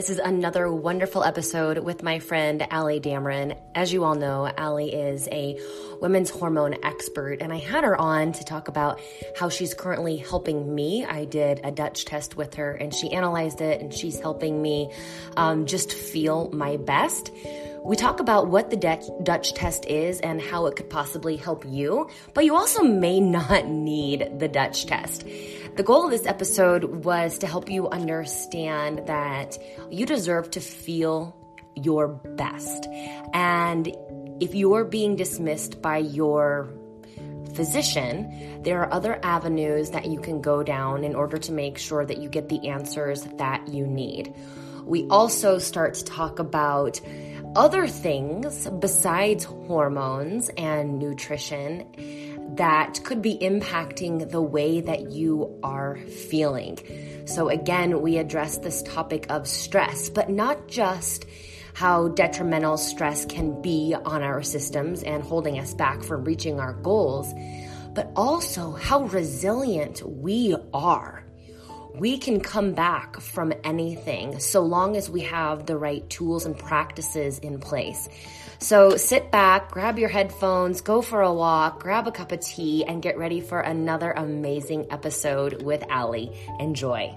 This is another wonderful episode with my friend Allie Dameron. As you all know, Allie is a women's hormone expert, and I had her on to talk about how she's currently helping me. I did a Dutch test with her, and she analyzed it, and she's helping me um, just feel my best. We talk about what the Dutch test is and how it could possibly help you, but you also may not need the Dutch test. The goal of this episode was to help you understand that you deserve to feel your best. And if you're being dismissed by your physician, there are other avenues that you can go down in order to make sure that you get the answers that you need. We also start to talk about other things besides hormones and nutrition that could be impacting the way that you are feeling. So, again, we address this topic of stress, but not just how detrimental stress can be on our systems and holding us back from reaching our goals, but also how resilient we are. We can come back from anything so long as we have the right tools and practices in place. So sit back, grab your headphones, go for a walk, grab a cup of tea, and get ready for another amazing episode with Allie. Enjoy.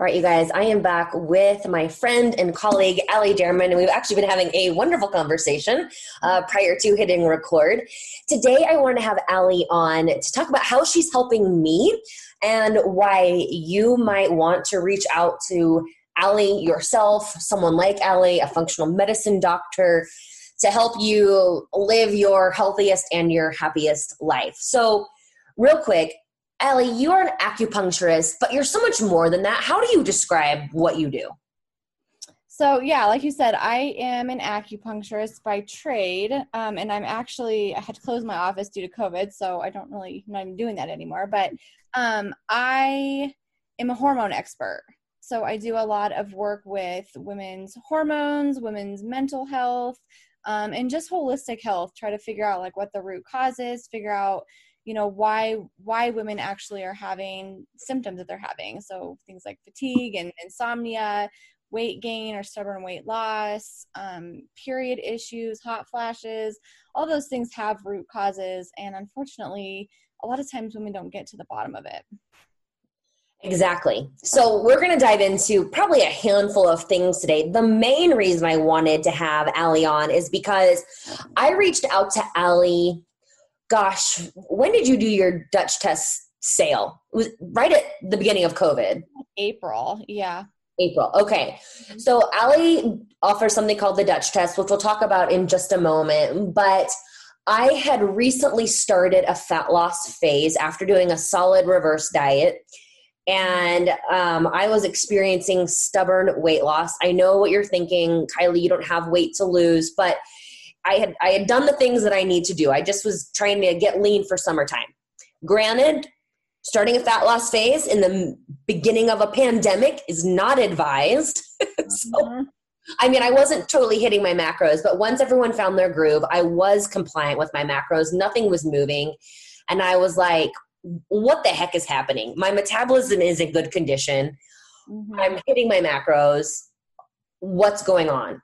All right, you guys, I am back with my friend and colleague, Allie Dameron, and we've actually been having a wonderful conversation uh, prior to hitting record. Today, I want to have Allie on to talk about how she's helping me and why you might want to reach out to Allie yourself, someone like Allie, a functional medicine doctor, to help you live your healthiest and your happiest life. So, real quick, Allie, you are an acupuncturist, but you're so much more than that. How do you describe what you do? So, yeah, like you said, I am an acupuncturist by trade, um, and I'm actually, I had to close my office due to COVID, so I don't really, I'm not even doing that anymore. But um, I am a hormone expert. So, I do a lot of work with women's hormones, women's mental health, um, and just holistic health, try to figure out like what the root cause is, figure out you know why why women actually are having symptoms that they're having so things like fatigue and insomnia weight gain or stubborn weight loss um, period issues hot flashes all those things have root causes and unfortunately a lot of times women don't get to the bottom of it Exactly. So we're going to dive into probably a handful of things today. The main reason I wanted to have Allie on is because I reached out to Allie gosh, when did you do your Dutch test sale? It was right at the beginning of COVID. April, yeah. April. Okay. Mm-hmm. So Allie offers something called the Dutch test, which we'll talk about in just a moment. But I had recently started a fat loss phase after doing a solid reverse diet. And um, I was experiencing stubborn weight loss. I know what you're thinking, Kylie, you don't have weight to lose, but I had I had done the things that I need to do. I just was trying to get lean for summertime. Granted, starting a fat loss phase in the beginning of a pandemic is not advised. so, mm-hmm. I mean, I wasn't totally hitting my macros, but once everyone found their groove, I was compliant with my macros. Nothing was moving. And I was like, what the heck is happening? My metabolism is in good condition. Mm-hmm. I'm hitting my macros. What's going on?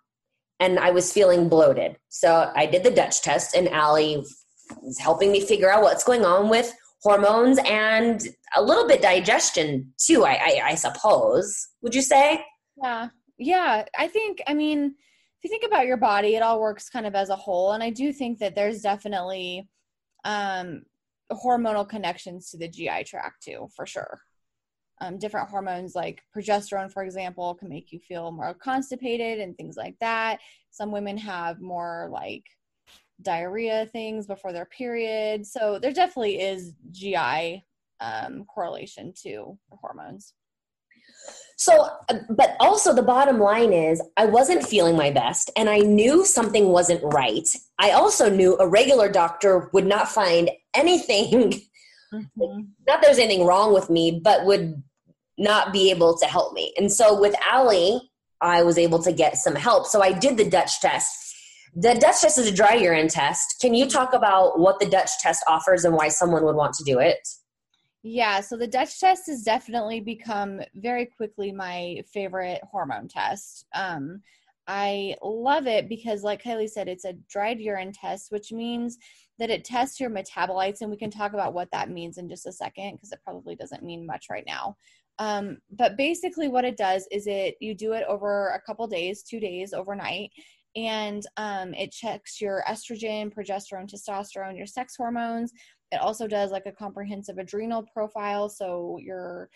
And I was feeling bloated. So I did the Dutch test, and Allie was helping me figure out what's going on with hormones and a little bit digestion too. I, I, I suppose. Would you say? Yeah, yeah. I think. I mean, if you think about your body, it all works kind of as a whole, and I do think that there's definitely um, hormonal connections to the GI tract too, for sure. Um, different hormones like progesterone, for example, can make you feel more constipated and things like that. Some women have more like diarrhea things before their period. So there definitely is GI um, correlation to hormones. So, uh, but also the bottom line is I wasn't feeling my best and I knew something wasn't right. I also knew a regular doctor would not find anything, mm-hmm. not there's anything wrong with me, but would not be able to help me. And so with Allie, I was able to get some help. So I did the Dutch test. The Dutch test is a dry urine test. Can you talk about what the Dutch test offers and why someone would want to do it? Yeah, so the Dutch test has definitely become very quickly my favorite hormone test. Um, I love it because, like Kylie said, it's a dried urine test, which means that it tests your metabolites, and we can talk about what that means in just a second because it probably doesn't mean much right now. Um, but basically, what it does is it you do it over a couple days, two days overnight, and um, it checks your estrogen, progesterone, testosterone, your sex hormones. It also does like a comprehensive adrenal profile, so your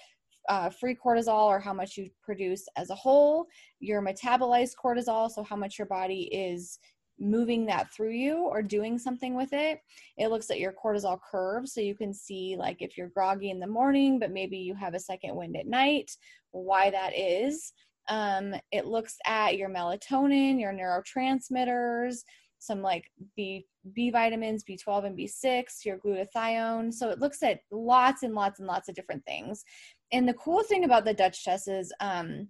uh, free cortisol or how much you produce as a whole, your metabolized cortisol, so how much your body is moving that through you or doing something with it. It looks at your cortisol curve so you can see like if you're groggy in the morning, but maybe you have a second wind at night, why that is. Um, it looks at your melatonin, your neurotransmitters, some like B B vitamins, B12 and B6, your glutathione. So it looks at lots and lots and lots of different things. And the cool thing about the Dutch test is um,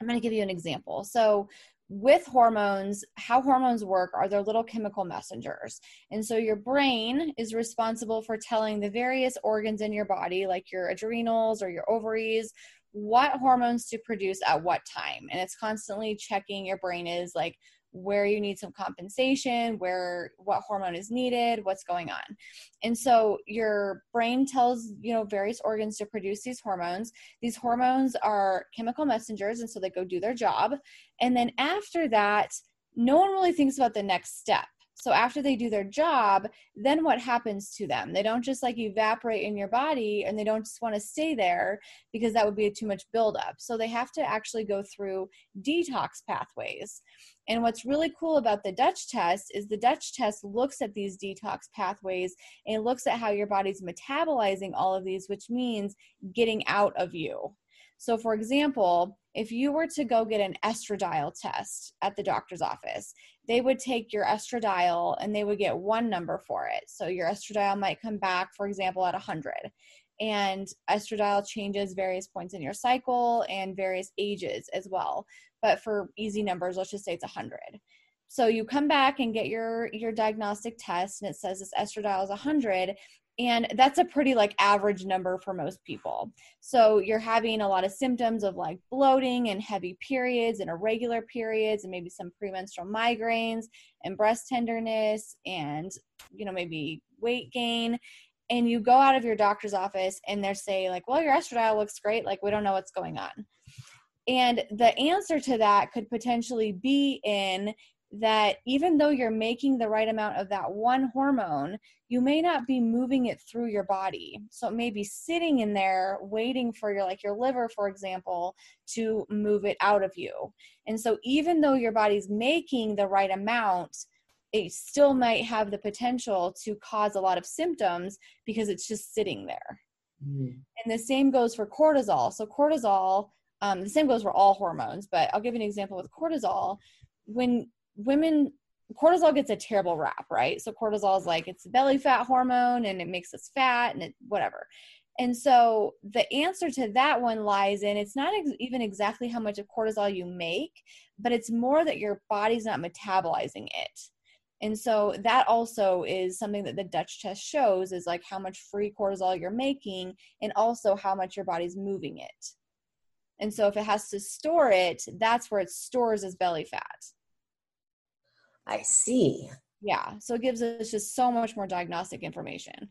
I'm going to give you an example. So with hormones, how hormones work are they're little chemical messengers. And so your brain is responsible for telling the various organs in your body, like your adrenals or your ovaries, what hormones to produce at what time. And it's constantly checking your brain is like, where you need some compensation, where what hormone is needed, what's going on. And so your brain tells, you know, various organs to produce these hormones. These hormones are chemical messengers and so they go do their job. And then after that, no one really thinks about the next step. So after they do their job, then what happens to them? They don't just like evaporate in your body and they don't just want to stay there because that would be too much buildup. So they have to actually go through detox pathways. And what's really cool about the Dutch test is the Dutch test looks at these detox pathways and looks at how your body's metabolizing all of these, which means getting out of you. So, for example, if you were to go get an estradiol test at the doctor's office, they would take your estradiol and they would get one number for it. So, your estradiol might come back, for example, at 100. And estradiol changes various points in your cycle and various ages as well. But for easy numbers, let's just say it's 100 so you come back and get your your diagnostic test and it says this estradiol is 100 and that's a pretty like average number for most people. So you're having a lot of symptoms of like bloating and heavy periods and irregular periods and maybe some premenstrual migraines and breast tenderness and you know maybe weight gain. And you go out of your doctor's office and they're say like well your estradiol looks great. Like we don't know what's going on. And the answer to that could potentially be in that even though you're making the right amount of that one hormone, you may not be moving it through your body. So it may be sitting in there waiting for your, like your liver, for example, to move it out of you. And so even though your body's making the right amount, it still might have the potential to cause a lot of symptoms because it's just sitting there. Mm. And the same goes for cortisol. So cortisol, um, the same goes for all hormones, but I'll give you an example with cortisol. When women cortisol gets a terrible rap, right? So cortisol is like it's belly fat hormone and it makes us fat and it whatever. And so the answer to that one lies in it's not ex- even exactly how much of cortisol you make, but it's more that your body's not metabolizing it. And so that also is something that the Dutch test shows is like how much free cortisol you're making and also how much your body's moving it. And so if it has to store it, that's where it stores as belly fat. I see. Yeah. So it gives us just so much more diagnostic information.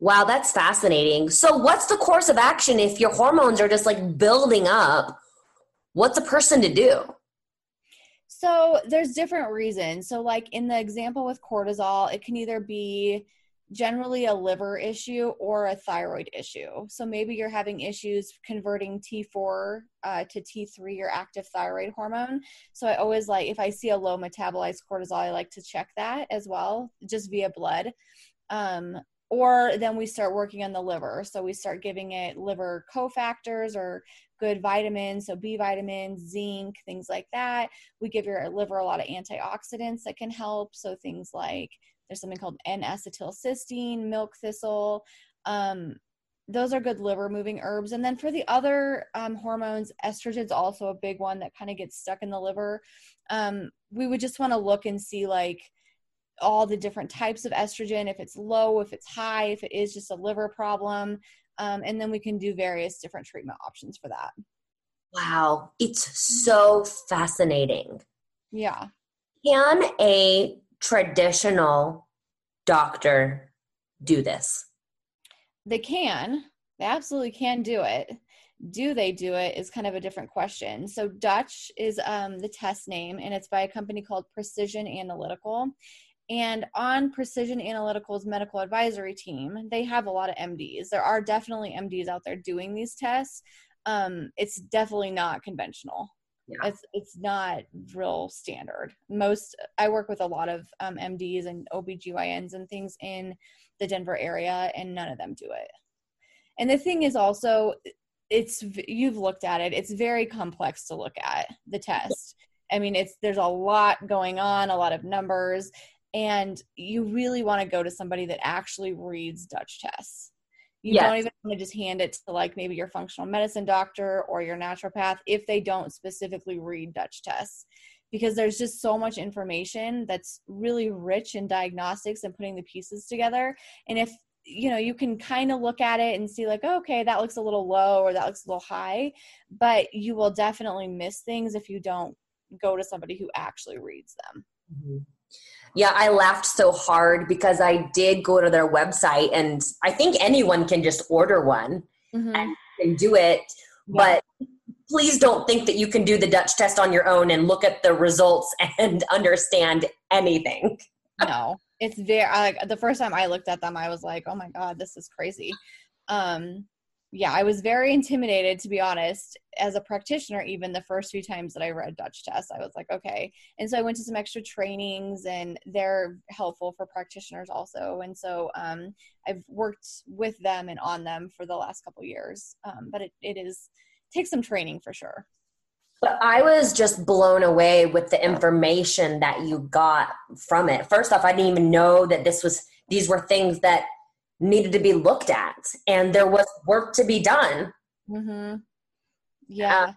Wow, that's fascinating. So, what's the course of action if your hormones are just like building up? What's a person to do? So, there's different reasons. So, like in the example with cortisol, it can either be generally a liver issue or a thyroid issue. So maybe you're having issues converting T4 uh, to T3 your active thyroid hormone. So I always like, if I see a low metabolized cortisol, I like to check that as well, just via blood. Um, or then we start working on the liver. So we start giving it liver cofactors or good vitamins, so B vitamins, zinc, things like that. We give your liver a lot of antioxidants that can help. So things like there's something called N-acetylcysteine, milk thistle. Um, those are good liver moving herbs. And then for the other um, hormones, estrogen's also a big one that kind of gets stuck in the liver. Um, we would just want to look and see like all the different types of estrogen, if it's low, if it's high, if it is just a liver problem. Um, and then we can do various different treatment options for that. Wow, it's so fascinating. Yeah. Can a traditional doctor do this? They can. They absolutely can do it. Do they do it is kind of a different question. So Dutch is um, the test name, and it's by a company called Precision Analytical. And on Precision Analytical's medical advisory team, they have a lot of MDs. There are definitely MDs out there doing these tests. Um, it's definitely not conventional. Yeah. It's it's not real standard. Most I work with a lot of um, MDs and OBGYNs and things in the Denver area, and none of them do it. And the thing is also, it's you've looked at it. It's very complex to look at the test. I mean, it's there's a lot going on, a lot of numbers, and you really want to go to somebody that actually reads Dutch tests. You yes. don't even want to just hand it to like maybe your functional medicine doctor or your naturopath if they don't specifically read Dutch tests because there's just so much information that's really rich in diagnostics and putting the pieces together. And if you know you can kind of look at it and see like oh, okay that looks a little low or that looks a little high but you will definitely miss things if you don't go to somebody who actually reads them mm-hmm. Yeah, I laughed so hard because I did go to their website and I think anyone can just order one mm-hmm. and, and, do it. Yeah. But please don't think that you can do the Dutch test on your own and look at the results and understand anything. no, it's very like the first time I looked at them, I was like, oh my God, this is crazy. Um, yeah, I was very intimidated to be honest. As a practitioner, even the first few times that I read Dutch tests, I was like, okay. And so I went to some extra trainings, and they're helpful for practitioners also. And so um, I've worked with them and on them for the last couple years. Um, but it, it is takes some training for sure. But I was just blown away with the information that you got from it. First off, I didn't even know that this was these were things that needed to be looked at and there was work to be done. Mm-hmm. yeah.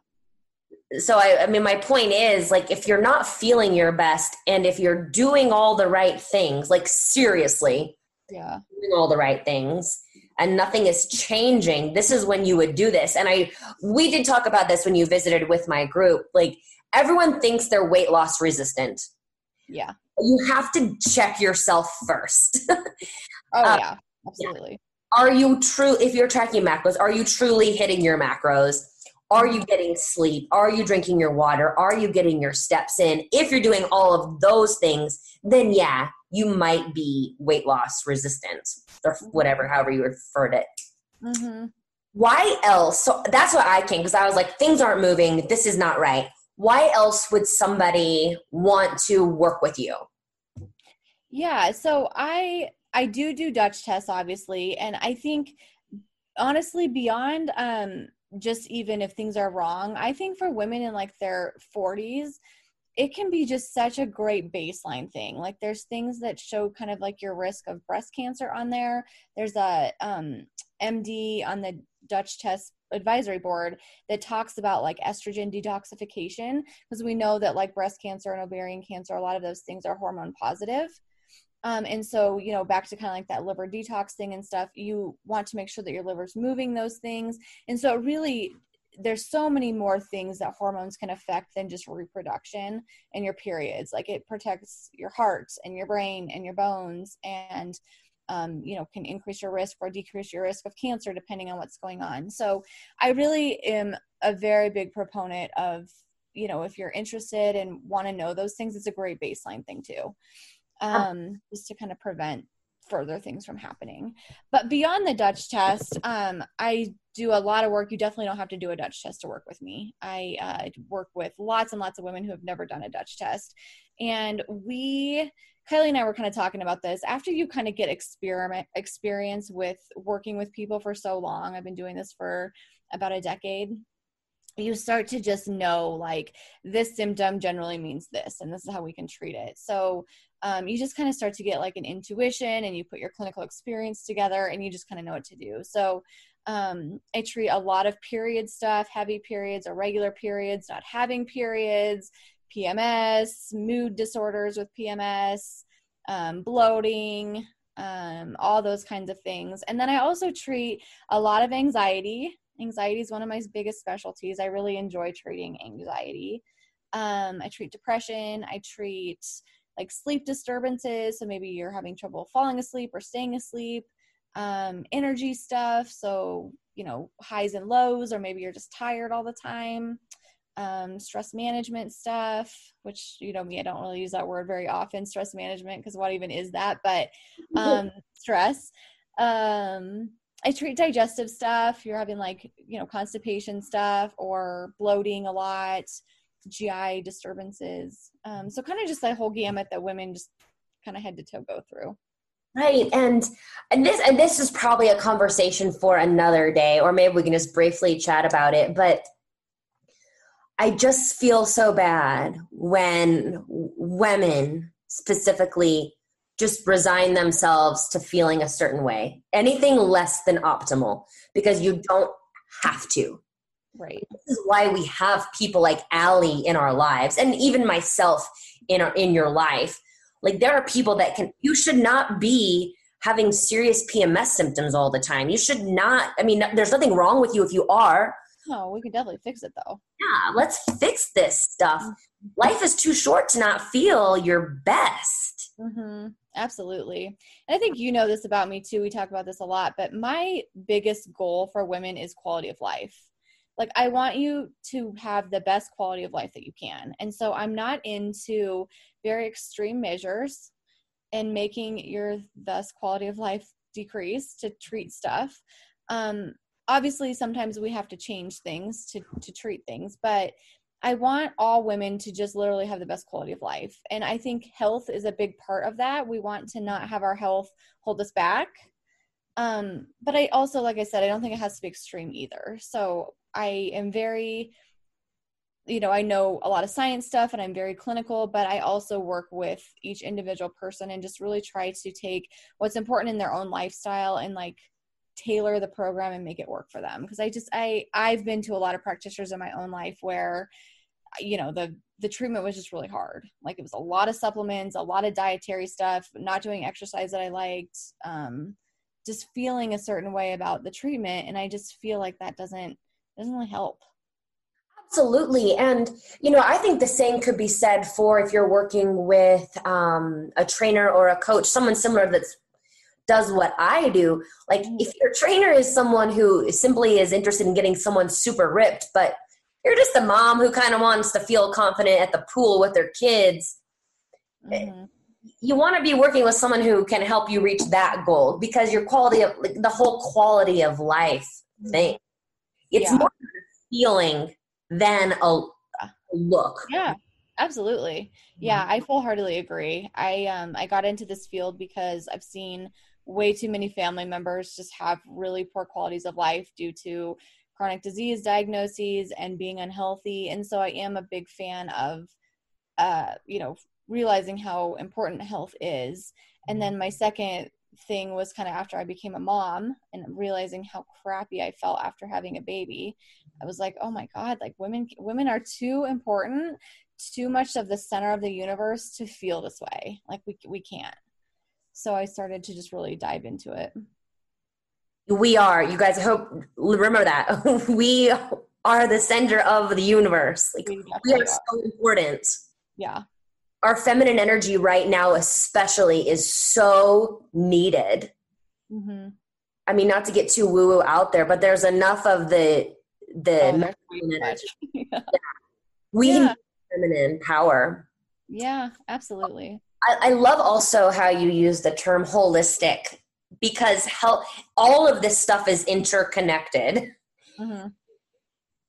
uh, so I, I mean my point is like if you're not feeling your best and if you're doing all the right things like seriously yeah. doing all the right things and nothing is changing this is when you would do this. And i we did talk about this when you visited with my group. Like everyone thinks they're weight loss resistant. Yeah. You have to check yourself first. Oh uh, yeah absolutely. Are you true, if you're tracking macros, are you truly hitting your macros? Are you getting sleep? Are you drinking your water? Are you getting your steps in? If you're doing all of those things, then yeah, you might be weight loss resistant or whatever, however you referred it. Mm-hmm. Why else? So that's what I came because I was like, things aren't moving. This is not right. Why else would somebody want to work with you? Yeah, so I I do do Dutch tests, obviously, and I think honestly, beyond um, just even if things are wrong, I think for women in like their 40s, it can be just such a great baseline thing. Like there's things that show kind of like your risk of breast cancer on there. There's a um, MD on the Dutch test advisory board that talks about like estrogen detoxification because we know that like breast cancer and ovarian cancer, a lot of those things are hormone positive. Um, and so, you know, back to kind of like that liver detox thing and stuff, you want to make sure that your liver's moving those things. And so, really, there's so many more things that hormones can affect than just reproduction and your periods. Like it protects your heart and your brain and your bones, and um, you know, can increase your risk or decrease your risk of cancer depending on what's going on. So, I really am a very big proponent of, you know, if you're interested and want to know those things, it's a great baseline thing too um, just to kind of prevent further things from happening. But beyond the Dutch test, um, I do a lot of work. You definitely don't have to do a Dutch test to work with me. I uh, work with lots and lots of women who have never done a Dutch test. And we Kylie and I were kind of talking about this. After you kind of get experiment experience with working with people for so long, I've been doing this for about a decade. You start to just know like this symptom generally means this, and this is how we can treat it. So um, you just kind of start to get like an intuition, and you put your clinical experience together, and you just kind of know what to do. So um, I treat a lot of period stuff, heavy periods, irregular periods, not having periods, PMS, mood disorders with PMS, um, bloating, um, all those kinds of things. And then I also treat a lot of anxiety. Anxiety is one of my biggest specialties. I really enjoy treating anxiety. Um, I treat depression. I treat like sleep disturbances. So maybe you're having trouble falling asleep or staying asleep. Um, energy stuff. So, you know, highs and lows, or maybe you're just tired all the time um, stress management stuff, which you know me, I don't really use that word very often. Stress management, because what even is that? But um, stress. Um, I treat digestive stuff. You're having like you know constipation stuff or bloating a lot, GI disturbances. Um, so kind of just that whole gamut that women just kind of head to toe go through. Right, and and this and this is probably a conversation for another day, or maybe we can just briefly chat about it. But I just feel so bad when women specifically just resign themselves to feeling a certain way, anything less than optimal, because you don't have to. Right. This is why we have people like Allie in our lives, and even myself in our in your life. Like there are people that can. You should not be having serious PMS symptoms all the time. You should not. I mean, there's nothing wrong with you if you are, no, we can definitely fix it though. Yeah, let's fix this stuff. Mm-hmm. Life is too short to not feel your best. Mm-hmm. Absolutely. And I think you know this about me too. We talk about this a lot, but my biggest goal for women is quality of life. Like, I want you to have the best quality of life that you can. And so I'm not into very extreme measures and making your thus quality of life decrease to treat stuff. Um, obviously sometimes we have to change things to to treat things but i want all women to just literally have the best quality of life. And i think health is a big part of that. We want to not have our health hold us back. Um but i also like i said i don't think it has to be extreme either. So i am very you know i know a lot of science stuff and i'm very clinical but i also work with each individual person and just really try to take what's important in their own lifestyle and like tailor the program and make it work for them. Because i just i i've been to a lot of practitioners in my own life where you know the the treatment was just really hard like it was a lot of supplements a lot of dietary stuff not doing exercise that i liked um just feeling a certain way about the treatment and i just feel like that doesn't doesn't really help Absolutely. And, you know, I think the same could be said for if you're working with um, a trainer or a coach, someone similar that's does what I do. Like mm-hmm. if your trainer is someone who simply is interested in getting someone super ripped, but you're just a mom who kind of wants to feel confident at the pool with their kids. Mm-hmm. You want to be working with someone who can help you reach that goal because your quality of like, the whole quality of life mm-hmm. thing. It's yeah. more feeling than a, a look. Yeah absolutely yeah mm-hmm. i full-heartedly agree i um i got into this field because i've seen way too many family members just have really poor qualities of life due to chronic disease diagnoses and being unhealthy. And so i am a big fan of uh, you know realizing how important health is. And then my second thing was kind of after i became a mom and realizing how crappy i felt after having a baby i was like oh my god like women women are too important too much of the center of the universe to feel this way. Like we we can't. So I started to just really dive into it. We are. You guys, I hope remember that we are the center of the universe. Like we, we are, so important. Yeah. Our feminine energy right now, especially, is so needed. Mm-hmm. I mean, not to get too woo woo out there, but there's enough of the the oh, feminine energy. yeah. yeah. We yeah. feminine power. Yeah, absolutely. I, I love also how you use the term holistic because health, all of this stuff is interconnected. Mm-hmm.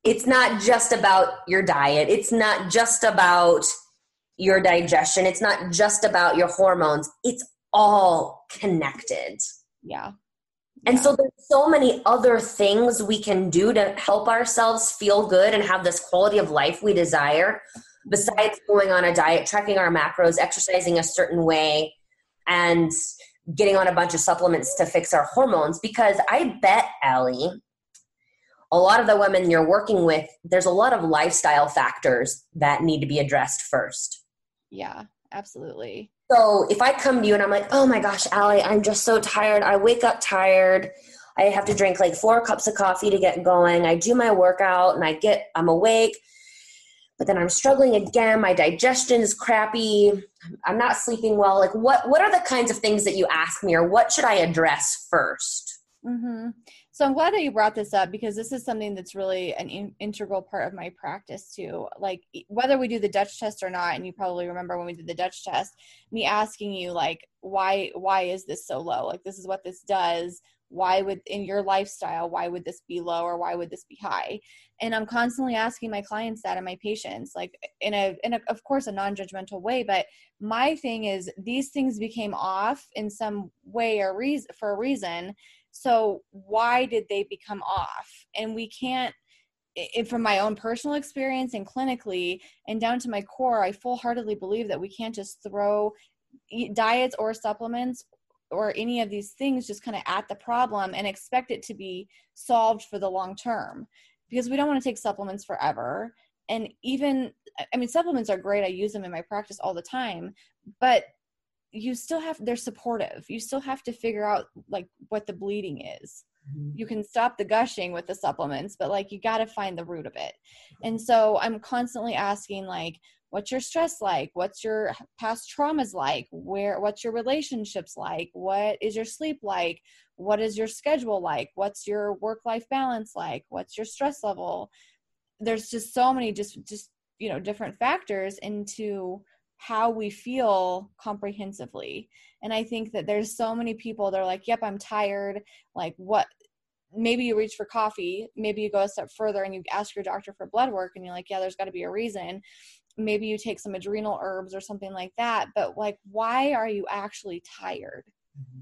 It's not just about your diet. It's not just about your digestion. It's not just about your hormones, it's all connected. Yeah. And so there's so many other things we can do to help ourselves feel good and have this quality of life we desire besides going on a diet, tracking our macros, exercising a certain way, and getting on a bunch of supplements to fix our hormones. Because I bet, Allie, a lot of the women you're working with, there's a lot of lifestyle factors that need to be addressed first. Yeah, absolutely. So if I come to you and I'm like, oh my gosh, Allie, I'm just so tired. I wake up tired. I have to drink like four cups of coffee to get going. I do my workout and I get, I'm awake, but then I'm struggling again. My digestion is crappy. I'm not sleeping well. Like, what, what are the kinds of things that you ask me or what should I address 1st mm-hmm. So I'm glad that you brought this up because this is something that's really an in- integral part of my practice too. Like whether we do the Dutch test or not, and you probably remember when we did the Dutch test, me asking you like, why why is this so low? Like this is what this does. Why would in your lifestyle, why would this be low or why would this be high? And I'm constantly asking my clients that and my patients, like in a in a of course a non-judgmental way, but my thing is these things became off in some way or reason for a reason. So why did they become off? And we can't it, from my own personal experience and clinically and down to my core i full-heartedly believe that we can't just throw diets or supplements or any of these things just kind of at the problem and expect it to be solved for the long term because we don't want to take supplements forever. And even i mean supplements are great i use them in my practice all the time but you still have they're supportive. You still have to figure out like what the bleeding is. Mm-hmm. you can stop the gushing with the supplements but like you got to find the root of it. And so i'm constantly asking like what's your stress like? What's your past traumas like? Where what's your relationships like? What is your sleep like what is your schedule like what's your work life balance like what's your stress level there's just so many just just you know different factors into how we feel comprehensively. And I think that there's so many people they're like, yep, I'm tired. Like, what? Maybe you reach for coffee. Maybe you go a step further and you ask your doctor for blood work, and you're like, yeah, there's got to be a reason. Maybe you take some adrenal herbs or something like that. But, like, why are you actually tired?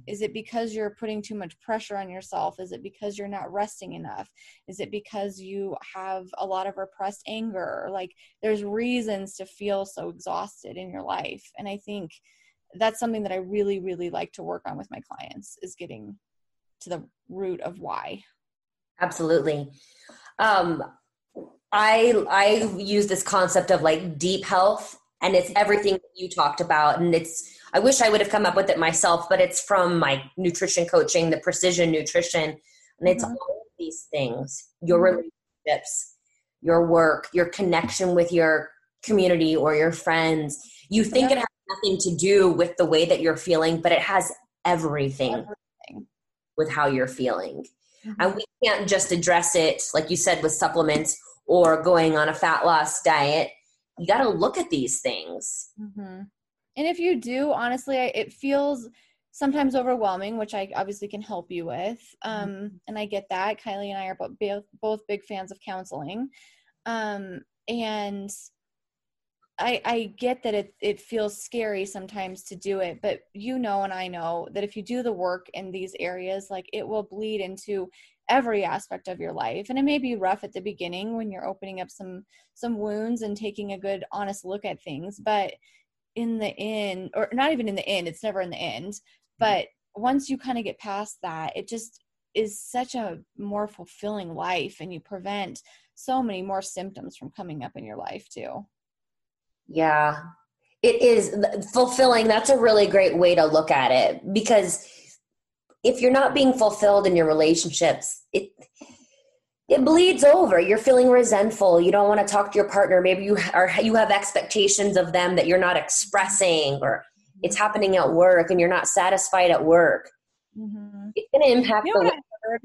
Is it because you're putting too much pressure on yourself? Is it because you're not resting enough? Is it because you have a lot of repressed anger? Like there's reasons to feel so exhausted in your life. And I think that's something that I really, really like to work on with my clients is getting to the root of why. Absolutely. Um, I I use this concept of like deep health and it's everything you talked about and it's I wish I would have come up with it myself, but it's from my nutrition coaching, the precision nutrition. And it's mm-hmm. all of these things your mm-hmm. relationships, your work, your connection with your community or your friends. You think it has nothing to do with the way that you're feeling, but it has everything, everything. with how you're feeling. Mm-hmm. And we can't just address it, like you said, with supplements or going on a fat loss diet. You got to look at these things. Mm-hmm and if you do honestly it feels sometimes overwhelming which i obviously can help you with mm-hmm. um, and i get that kylie and i are both, both big fans of counseling um, and I, I get that it, it feels scary sometimes to do it, but you know, and I know that if you do the work in these areas, like it will bleed into every aspect of your life. And it may be rough at the beginning when you're opening up some, some wounds and taking a good, honest look at things, but in the end or not even in the end it's never in the end mm-hmm. but once you kind of get past that it just is such a more fulfilling life and you prevent so many more symptoms from coming up in your life too yeah it is fulfilling that's a really great way to look at it because if you're not being fulfilled in your relationships it it bleeds over. You're feeling resentful. You don't want to talk to your partner. Maybe you are you have expectations of them that you're not expressing or it's happening at work and you're not satisfied at work. Mm-hmm. it's going to impact you know the what,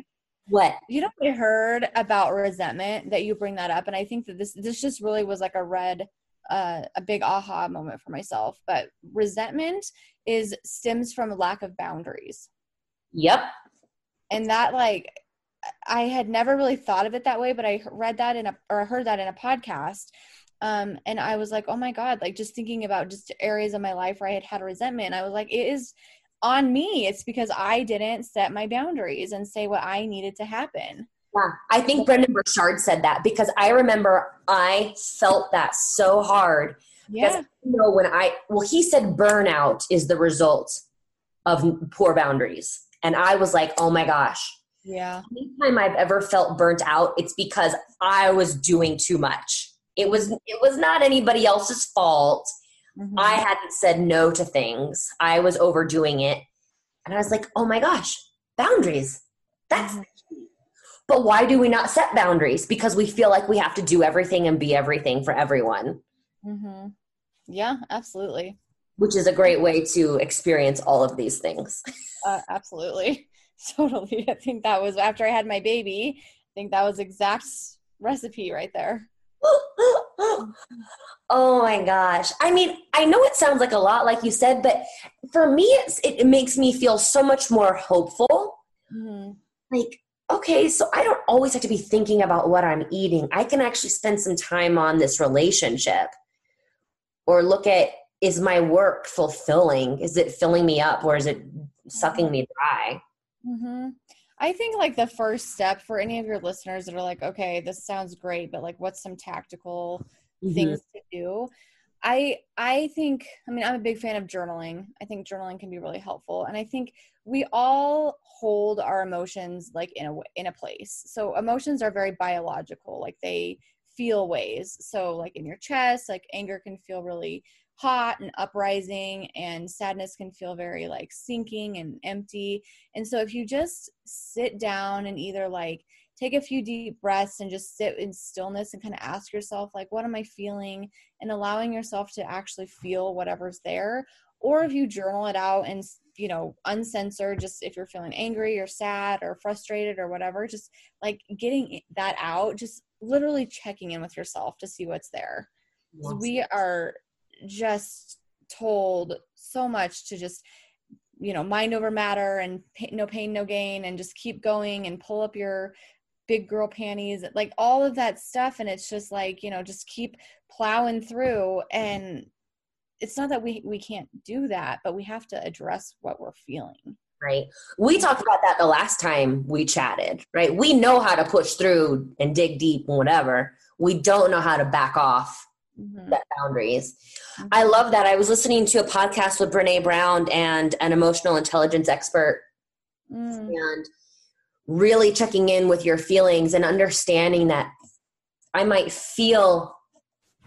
what? You know i heard about resentment that you bring that up and i think that this this just really was like a red uh, a big aha moment for myself but resentment is stems from lack of boundaries. Yep and that like I had never really thought of it that way, but I read that in a or heard that in a podcast. Um, and I was like, oh my God, like just thinking about just areas of my life where I had had resentment. I was like, it is on me. It's because I didn't set my boundaries and say what I needed to happen. Yeah, I think Brendon Burchard said that because I remember I felt that so hard. Yeah. You know, when I, well, he said burnout is the result of poor boundaries. And I was like, oh my gosh. Yeah. Anytime I've ever felt burnt out, it's because I was doing too much. It was it was not anybody else's fault. Mm-hmm. I hadn't said no to things. I was overdoing it. And I was like, oh my gosh, boundaries. That's mm-hmm. but why do we not set boundaries? Because we feel like we have to do everything and be everything for everyone. Mm-hmm. Yeah, absolutely. Which is a great way to experience all of these things. Uh, absolutely. Totally. I think that was after I had my baby. I think that was exact recipe right there. oh my gosh. I mean, I know it sounds like a lot, like you said, but for me, it, it makes me feel so much more hopeful. Mm-hmm. Like, okay, so I don't always have to be thinking about what I'm eating. I can actually spend some time on this relationship or look at is my work fulfilling? Is it filling me up or is it sucking me dry? Mm-hmm. I think like the first step for any of your listeners that are like, okay, this sounds great, but like, what's some tactical mm-hmm. things to do? I I think I mean I'm a big fan of journaling. I think journaling can be really helpful, and I think we all hold our emotions like in a in a place. So emotions are very biological, like they feel ways. So like in your chest, like anger can feel really hot and uprising and sadness can feel very like sinking and empty. And so if you just sit down and either like take a few deep breaths and just sit in stillness and kind of ask yourself like what am i feeling? And allowing yourself to actually feel whatever's there. Or if you journal it out and you know uncensored just if you're feeling angry or sad or frustrated or whatever just like getting that out just literally checking in with yourself to see what's there. We are just told so much to just you know mind over matter and pay, no pain no gain and just keep going and pull up your big girl panties like all of that stuff. And it's just like you know just keep plowing through. And it's not that we we can't do that but we have to address what we're feeling. Right. We talked about that the last time we chatted right? We know how to push through and dig deep and whatever. We don't know how to back off mm-hmm. set boundaries. Mm-hmm. I love that. I was listening to a podcast with Brene Brown and an emotional intelligence expert, mm. and really checking in with your feelings and understanding that I might feel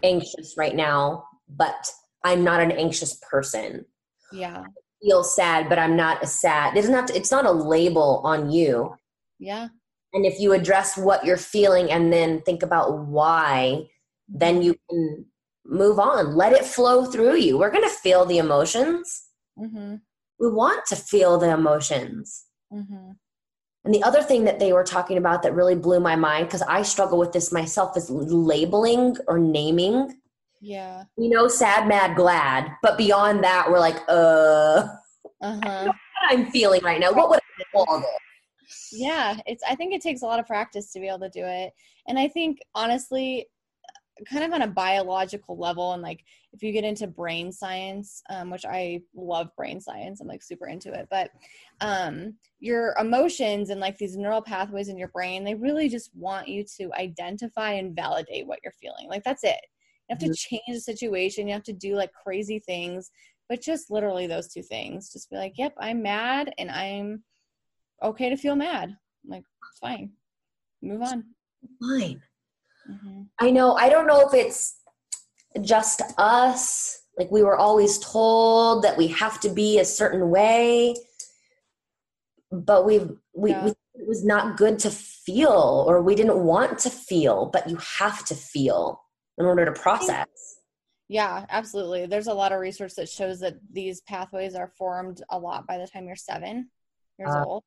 anxious right now, but I'm not an anxious person. Yeah. I feel sad, but I'm not a sad. It doesn't have to, it's not a label on you. Yeah. And if you address what you're feeling and then think about why, then you can move on. Let it flow through you. We're going to feel the emotions. Mm-hmm. We want to feel the emotions. Mm-hmm. And the other thing that they were talking about that really blew my mind, because I struggle with this myself, is labeling or naming. Yeah. You know, sad, mad, glad. But beyond that, we're like, uh, uh-huh. I'm feeling right now. What would I call this? Yeah, it's. I think it takes a lot of practice to be able to do it, and I think honestly, kind of on a biological level and like if you get into brain science um, which i love brain science i'm like super into it but um, your emotions and like these neural pathways in your brain they really just want you to identify and validate what you're feeling like that's it. You have to change the situation you have to do like crazy things but just literally those two things just be like yep i'm mad and i'm okay to feel mad. I'm like it's fine move on. Fine Mm-hmm. I know, I don't know if it's just us. Like we were always told that we have to be a certain way, but we've, we, yeah. we, it was not good to feel or we didn't want to feel, but you have to feel in order to process. Yeah, absolutely. There's a lot of research that shows that these pathways are formed a lot by the time you're seven years uh, old.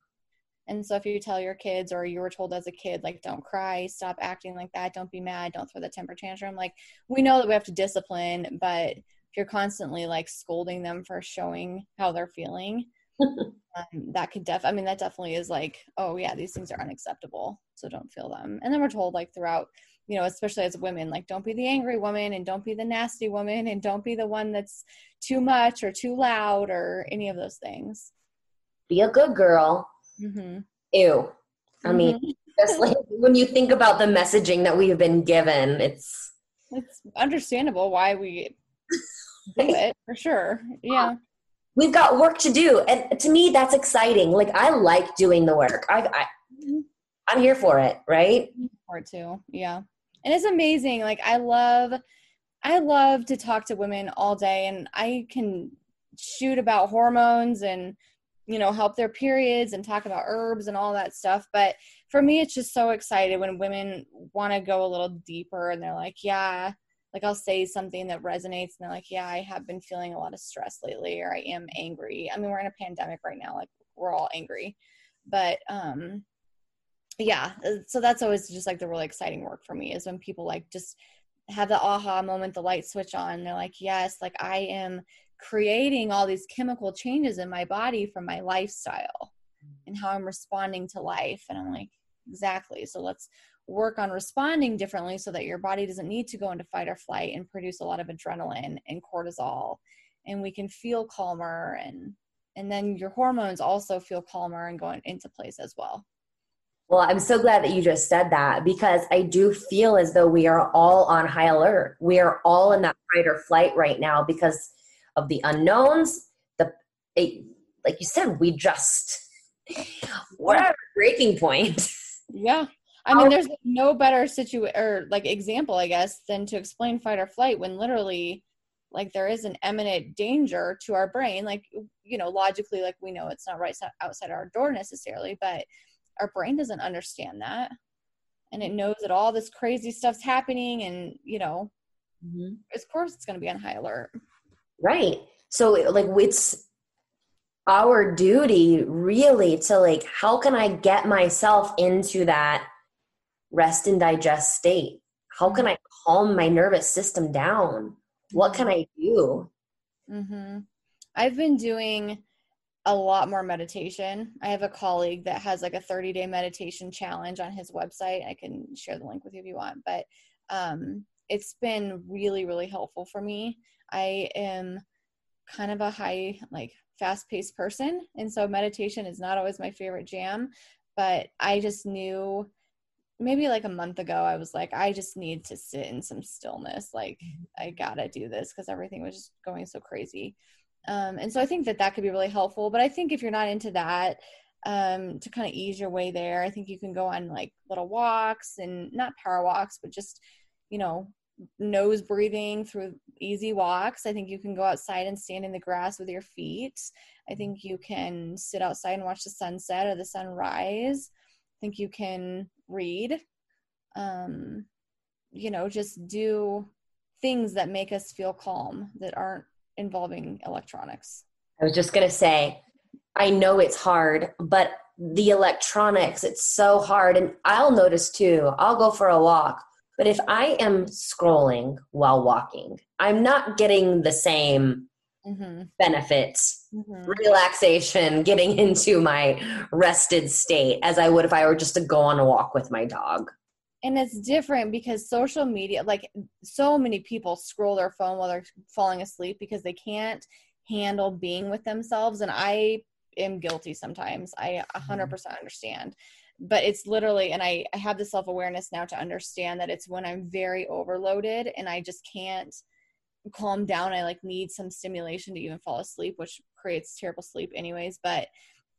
And so if you tell your kids or you were told as a kid, like, don't cry, stop acting like that, don't be mad, don't throw the temper tantrum, like, we know that we have to discipline, but if you're constantly like scolding them for showing how they're feeling, um, that could def, I mean, that definitely is like, oh yeah, these things are unacceptable. So don't feel them. And then we're told like throughout you know, especially as women, like don't be the angry woman and don't be the nasty woman and don't be the one that's too much or too loud or any of those things. Be a good girl. Mm-hmm. Ew. I mm-hmm. mean, just like when you think about the messaging that we've been given, it's it's understandable why we do it for sure. Yeah. We've got work to do. And to me, that's exciting. Like I like doing the work. I, I mm-hmm. I'm here for it, right? For it too. Yeah. And it's amazing. Like I love I love to talk to women all day and I can shoot about hormones and you know help their periods and talk about herbs and all that stuff. But for me it's just so excited when women want to go a little deeper and they're like yeah like I'll say something that resonates and they're like yeah I have been feeling a lot of stress lately or I am angry. I mean we're in a pandemic right now like we're all angry. But um yeah uh, so that's always just like the really exciting work for me is when people like just have the aha moment the light switch on they're like yes like i am creating all these chemical changes in my body from my lifestyle and how i'm responding to life. And i'm like exactly. So let's work on responding differently so that your body doesn't need to go into fight or flight and produce a lot of adrenaline and cortisol. And we can feel calmer and and then your hormones also feel calmer and going into place as well. Well, I'm so glad that you just said that because I do feel as though we are all on high alert. We are all in that fight or flight right now because of the unknowns. The it, like you said, we just we're at a breaking point. Yeah. I mean, there's no better situation or like example, I guess, than to explain fight or flight when literally, like, there is an imminent danger to our brain. Like, you know, logically, like we know it's not right outside our door necessarily, but our brain doesn't understand that and it knows that all this crazy stuff's happening and you know mm-hmm. of course it's going to be on high alert right so like it's our duty really to like how can i get myself into that rest and digest state how can i calm my nervous system down what can i do mm-hmm. i've been doing a lot more meditation. I have a colleague that has like a 30 day meditation challenge on his website. I can share the link with you if you want, but um, it's been really, really helpful for me. I am kind of a high, like fast paced person. And so meditation is not always my favorite jam, but I just knew maybe like a month ago, I was like, I just need to sit in some stillness. Like, I gotta do this because everything was just going so crazy. Um, and so I think that that could be really helpful. But I think if you're not into that, um, to kind of ease your way there, I think you can go on like little walks and not power walks, but just, you know, nose breathing through easy walks. I think you can go outside and stand in the grass with your feet. I think you can sit outside and watch the sunset or the sunrise. I think you can read. Um, you know, just do things that make us feel calm that aren't involving electronics. I was just going to say, I know it's hard, but the electronics, it's so hard. And I'll notice too, I'll go for a walk, but if I am scrolling while walking, I'm not getting the same mm-hmm. benefits, mm-hmm. relaxation, getting into my rested state as I would if I were just to go on a walk with my dog and it's different because social media like so many people scroll their phone while they're falling asleep because they can't handle being with themselves and i am guilty sometimes i 100% mm-hmm. understand but it's literally and I, I have the self-awareness now to understand that it's when i'm very overloaded and i just can't calm down i like need some stimulation to even fall asleep which creates terrible sleep anyways but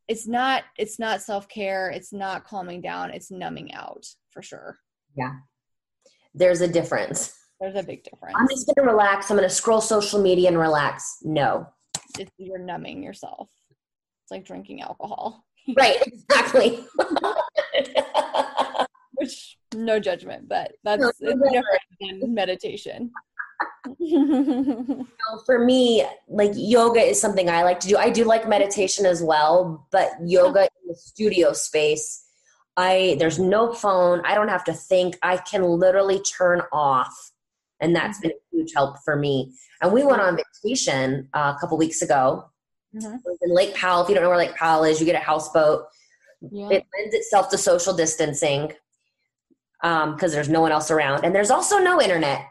it's not it's not self-care it's not calming down it's numbing out for sure yeah. There's a difference. There's a big difference. I'm just going to relax. I'm going to scroll social media and relax. No. It's, you're numbing yourself. It's like drinking alcohol. right, exactly. Which, no judgment, but that's no, different than meditation. for me, like yoga is something I like to do. I do like meditation as well, but yoga in the studio space I there's no phone. I don't have to think. I can literally turn off, and that's been a huge help for me. And we went on vacation uh, a couple weeks ago. Mm-hmm. in Lake Powell. If you don't know where Lake Powell is, you get a houseboat. Yeah. It lends itself to social distancing. Because um, there's no one else around. And there's also no internet.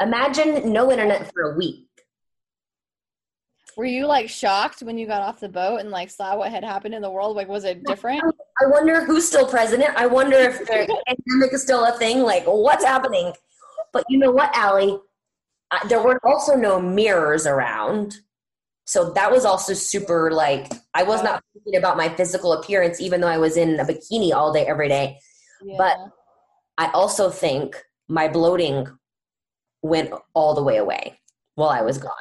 Imagine no internet for a week. Were you like shocked when you got off the boat and like saw what had happened in the world? Like, was it different? I wonder who's still president. I wonder if the pandemic is still a thing. Like, what's happening? But you know what, Allie? Uh, there were also no mirrors around. So that was also super like, I was not thinking about my physical appearance, even though I was in a bikini all day, every day. Yeah. But I also think my bloating went all the way away while I was gone.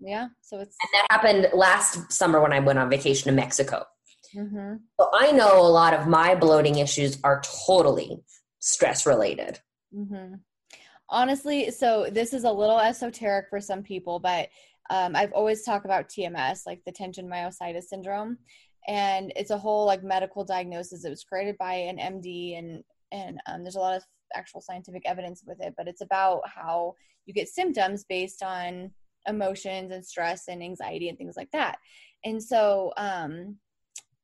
Yeah. So it's and that happened last summer when I went on vacation to Mexico. Mm-hmm. So I know a lot of my bloating issues are totally stress related. Mm-hmm. Honestly, so this is a little esoteric for some people, but um, I've always talked about TMS, like the tension myositis syndrome, and it's a whole like medical diagnosis. It was created by an MD, and and um, there's a lot of actual scientific evidence with it. But it's about how you get symptoms based on emotions and stress and anxiety and things like that. And so, um,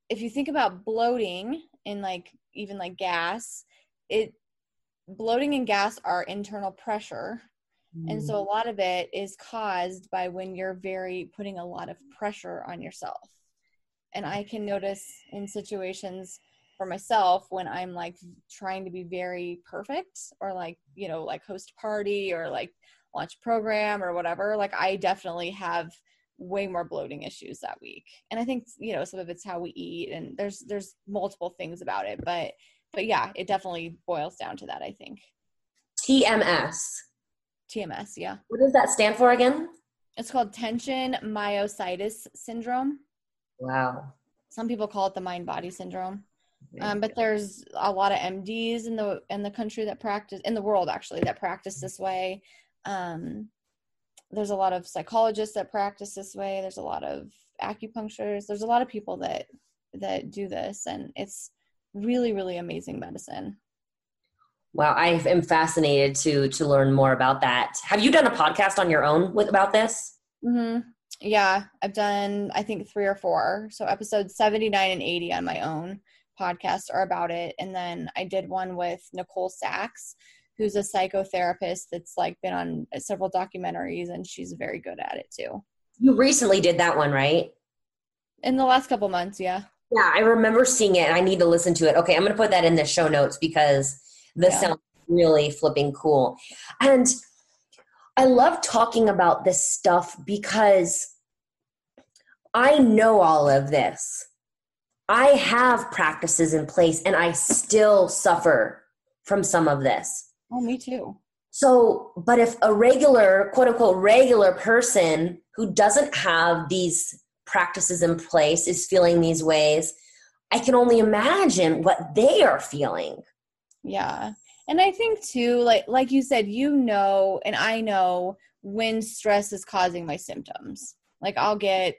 if you think about bloating and like even like gas, it bloating and gas are internal pressure. Mm. And so a mm. lot of it is caused by when you're very putting a lot of pressure on yourself. And I can notice in situations for myself when I'm like trying to be very perfect or like, you know, like host party or like launch program or whatever, like I definitely have way more bloating issues that week. And I think, you know, some of it's how we eat and there's there's multiple things about it, but but yeah, it definitely boils down to that, I think. TMS. TMS, yeah. What does that stand for again? It's called tension myositis syndrome. Wow. Some people call it the mind body syndrome. Um, but there's a lot of MDs in the in the country that practice in the world actually that practice this way. Um, there's a lot of psychologists that practice this way. There's a lot of acupuncturists. There's a lot of people that that do this, and it's really, really amazing medicine. Wow, I am fascinated to to learn more about that. Have you done a podcast on your own with about this? Mm-hmm. Yeah, I've done I think three or four. So episodes seventy nine and eighty on my own podcast are about it, and then I did one with Nicole Sachs, who's a psychotherapist that's like been on several documentaries and she's very good at it too. You recently did that one, right? In the last couple months, yeah. Yeah, I remember seeing it and I need to listen to it. Okay, I'm going to put that in the show notes because this yeah. sounds really flipping cool. And I love talking about this stuff because I know all of this. I have practices in place and I still suffer from some of this. Oh, me too. So, but if a regular, quote unquote, regular person who doesn't have these practices in place is feeling these ways, I can only imagine what they are feeling. Yeah. And I think too, like like you said, you know, and I know when stress is causing my symptoms. Like I'll get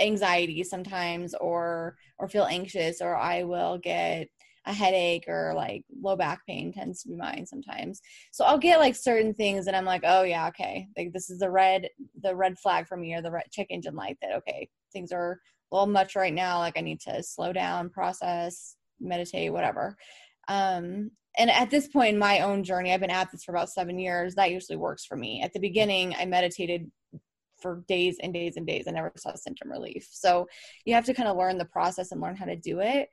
anxiety sometimes or or feel anxious or I will get a headache or like low back pain tends to be mine sometimes. So I'll get like certain things and I'm like, oh yeah, okay. Like this is the red the red flag for me or the red check engine light that okay, things are a little much right now. Like I need to slow down, process, meditate, whatever. Um and at this point in my own journey, I've been at this for about seven years. That usually works for me. At the beginning, I meditated for days and days and days. I never saw symptom relief. So you have to kind of learn the process and learn how to do it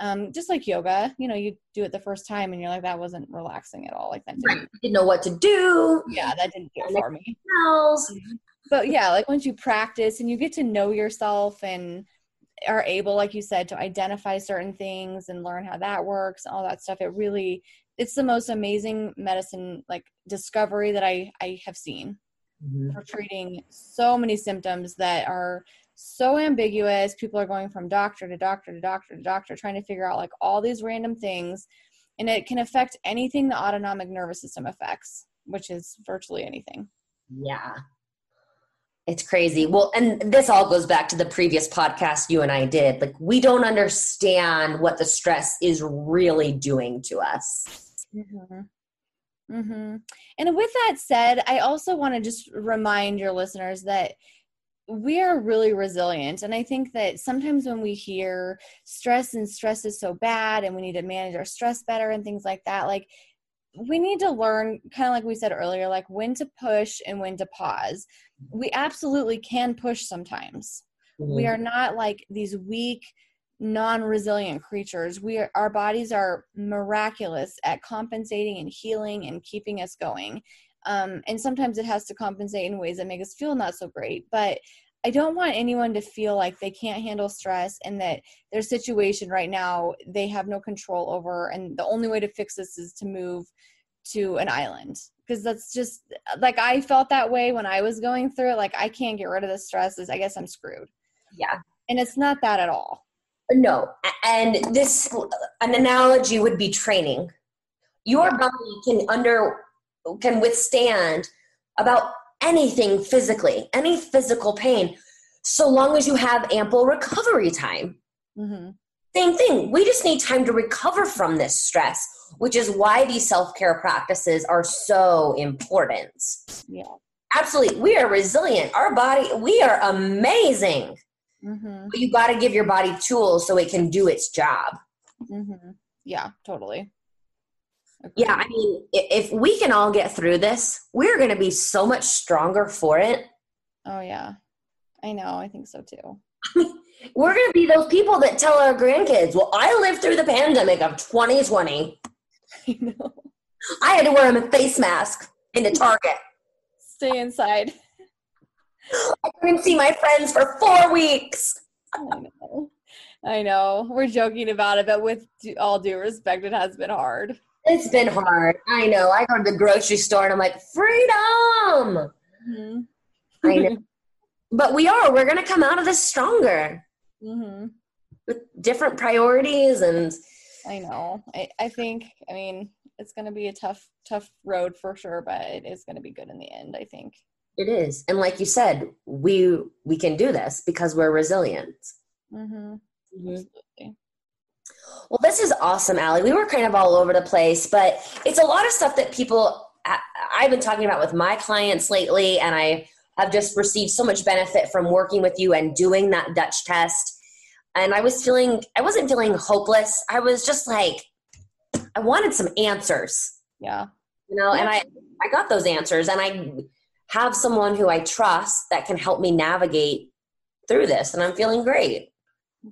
um, just like yoga, you know, you do it the first time and you're like, that wasn't relaxing at all. Like that didn't, didn't know what to do. Yeah, that didn't do it for me. Mm-hmm. But yeah, like once you practice and you get to know yourself and are able, like you said, to identify certain things and learn how that works, all that stuff, it really it's the most amazing medicine like discovery that I I have seen mm-hmm. for treating so many symptoms that are so ambiguous. People are going from doctor to doctor to doctor to doctor trying to figure out like all these random things. And it can affect anything the autonomic nervous system affects, which is virtually anything. Yeah. It's crazy. Well, and this all goes back to the previous podcast you and I did. Like, we don't understand what the stress is really doing to us. Mm-hmm. Mm-hmm. And with that said, I also want to just remind your listeners that we are really resilient and i think that sometimes when we hear stress and stress is so bad and we need to manage our stress better and things like that like we need to learn kind of like we said earlier like when to push and when to pause. We absolutely can push sometimes. Mm-hmm. we are not like these weak non-resilient creatures. We are, our bodies are miraculous at compensating and healing and keeping us going. Um, and sometimes it has to compensate in ways that make us feel not so great but i don't want anyone to feel like they can't handle stress and that their situation right now they have no control over and the only way to fix this is to move to an island. Because that's just like i felt that way when i was going through it like i can't get rid of the stress i guess i'm screwed. Yeah. And it's not that at all. No and this an analogy would be training. Your body can under can withstand about anything physically, any physical pain, so long as you have ample recovery time. Mm-hmm. Same thing. We just need time to recover from this stress, which is why these self care practices are so important. Yeah. Absolutely. We are resilient. Our body, we are amazing. Mm-hmm. But you got to give your body tools so it can do its job. Mm-hmm. Yeah, totally. Yeah, I mean, if we can all get through this, we're going to be so much stronger for it. Oh, yeah. I know. I think so too. we're going to be those people that tell our grandkids, well, I lived through the pandemic of 2020. I know. I had to wear a face mask in the Target. Stay inside. I couldn't see my friends for four weeks. I know. I know. We're joking about it, but with all due respect, it has been hard. It's been hard. I know. I go to the grocery store and I'm like, freedom. Mm-hmm. I know. But we are. We're going to come out of this stronger mm-hmm. with different priorities. And I know. I, I think, I mean, it's going to be a tough, tough road for sure, but it is going to be good in the end, I think. It is. And like you said, we we can do this because we're resilient. Mm-hmm. Mm-hmm. Absolutely. Well, this is awesome, Allie. We were kind of all over the place, but it's a lot of stuff that people I've been talking about with my clients lately, and I have just received so much benefit from working with you and doing that Dutch test. And I was feeling, I wasn't feeling hopeless. I was just like, I wanted some answers. Yeah. You know, and I, I got those answers, and I have someone who I trust that can help me navigate through this, and I'm feeling great.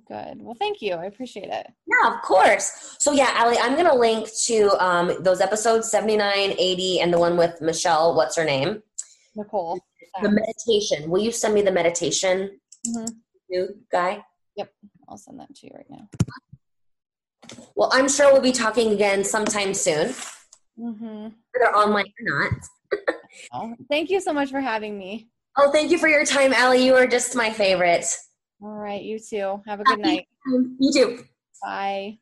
Good. Well, thank you. I appreciate it. Yeah, of course. So, yeah, Allie, I'm going to link to um, those episodes 79, 80, and the one with Michelle. What's her name? Nicole. The meditation. Will you send me the meditation, mm-hmm. guy? Yep. I'll send that to you right now. Well, I'm sure we'll be talking again sometime soon, mm-hmm. whether online or not. thank you so much for having me. Oh, thank you for your time, Allie. You are just my favorite. All right. You too. Have a good night. You too. Bye.